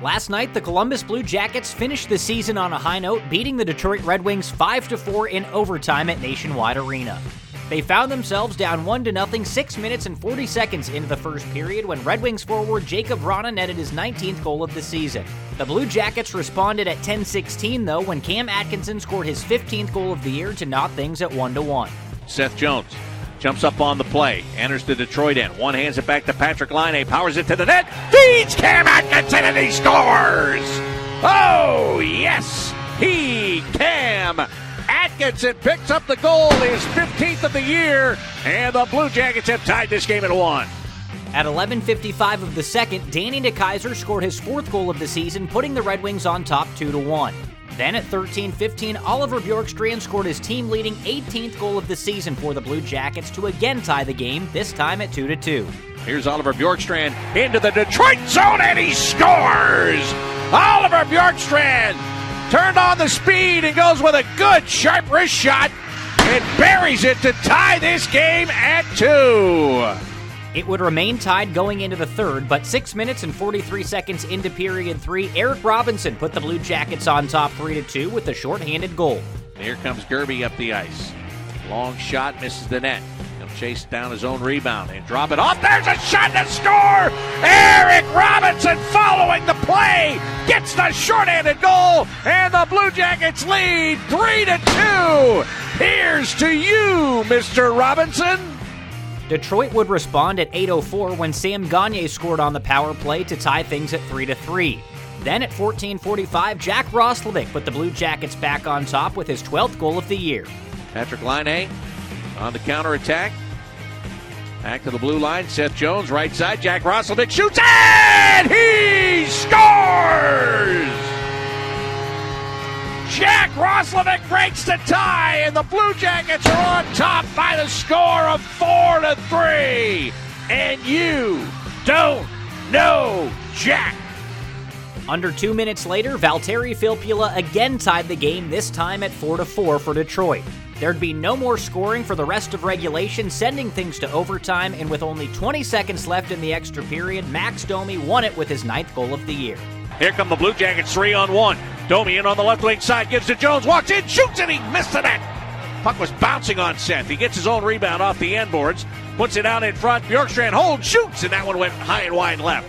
Last night, the Columbus Blue Jackets finished the season on a high note, beating the Detroit Red Wings 5 4 in overtime at Nationwide Arena. They found themselves down 1 0 6 minutes and 40 seconds into the first period when Red Wings forward Jakub Vrana netted his 19th goal of the season. The Blue Jackets responded at 10 16, though, when Cam Atkinson scored his 15th goal of the year to knot things at 1 1. Seth Jones Jumps up on the play, enters the Detroit end. One hands it back to Patrik Laine, powers it to the net, feeds Cam Atkinson, and he scores! Oh, yes! He, Cam Atkinson, picks up the goal, his 15th of the year, and the Blue Jackets have tied this game at one. At 11:55 of the second, Danny DeKeyser scored his fourth goal of the season, putting the Red Wings on top 2 to 1. Then at 13 15, Oliver Bjorkstrand scored his team leading 18th goal of the season for the Blue Jackets to again tie the game, this time at 2 2. Here's Oliver Bjorkstrand into the Detroit zone and he scores! Oliver Bjorkstrand turned on the speed and goes with a good sharp wrist shot and buries it to tie this game at 2. It would remain tied going into the third, but 6 minutes and 43 seconds into period 3, Eric Robinson put the Blue Jackets on top 3 to 2 with a shorthanded goal. Here comes Gerby up the ice. Long shot misses the net. He'll chase down his own rebound and drop it off. There's a shot to score! Eric Robinson following the play gets the shorthanded goal, and the Blue Jackets lead 3 to 2. Here's to you, Mr. Robinson. Detroit would respond at 8:04 when Sam Gagner scored on the power play to tie things at 3 3. Then at 14:45, Jack Roslovic put the Blue Jackets back on top with his 12th goal of the year. Patrik Laine on the counter attack. Back to the blue line. Seth Jones, right side. Jack Roslovic shoots and he Roslovic breaks the tie, and the Blue Jackets are on top by the score of four to three. And you don't know Jack. Under two minutes later, Valtteri Filppula again tied the game, this time at 4 4 for Detroit. There'd be no more scoring for the rest of regulation, sending things to overtime, and with only 20 seconds left in the extra period, Max Domi won it with his ninth goal of the year. Here come the Blue Jackets, three on one. Domi in on the left wing side, gives to Jones, walks in, shoots, and he missed the net. Puck was bouncing on Seth. He gets his own rebound off the end boards, puts it out in front. Bjorkstrand holds, shoots, and that one went high and wide left.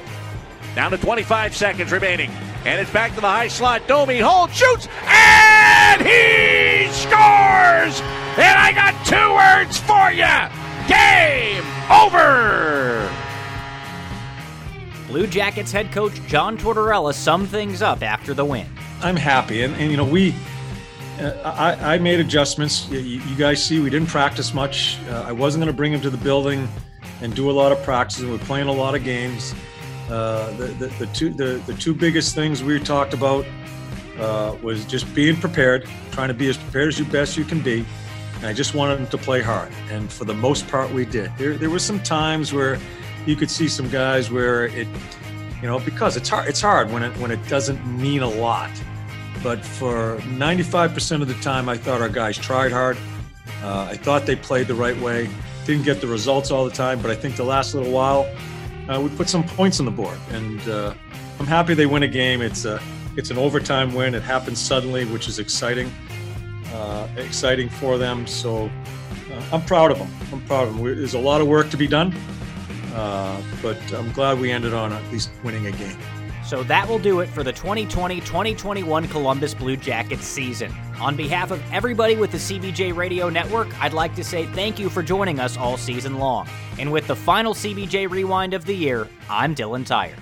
Down to 25 seconds remaining. And it's back to the high slot. Domi holds, shoots, and he scores! And I got two words for you. Game over! Blue Jackets head coach John Tortorella summed things up after the win. I'm happy, and, and you know we. Uh, I, I, made adjustments. You, you, guys see, we didn't practice much. Uh, I wasn't going to bring him to the building and do a lot of practicing. We're playing a lot of games. Uh, the, the, the, two the, the two biggest things we talked about uh, was just being prepared, trying to be as prepared as you best you can be. And I just wanted them to play hard, and for the most part, we did. There there were some times where you could see some guys where it, you know, because it's hard. It's hard when it when it doesn't mean a lot. But for 95% of the time, I thought our guys tried hard. Uh, I thought they played the right way. Didn't get the results all the time, but I think the last little while, uh, we put some points on the board, and uh, I'm happy they win a game. It's a it's an overtime win. It happens suddenly, which is exciting, uh, exciting for them. So uh, I'm proud of them. I'm proud of them. There's a lot of work to be done. Uh, but I'm glad we ended on at least winning a game. So that will do it for the 2020 2021 Columbus Blue Jackets season. On behalf of everybody with the CBJ Radio Network, I'd like to say thank you for joining us all season long. And with the final CBJ Rewind of the year, I'm Dylan Tyre.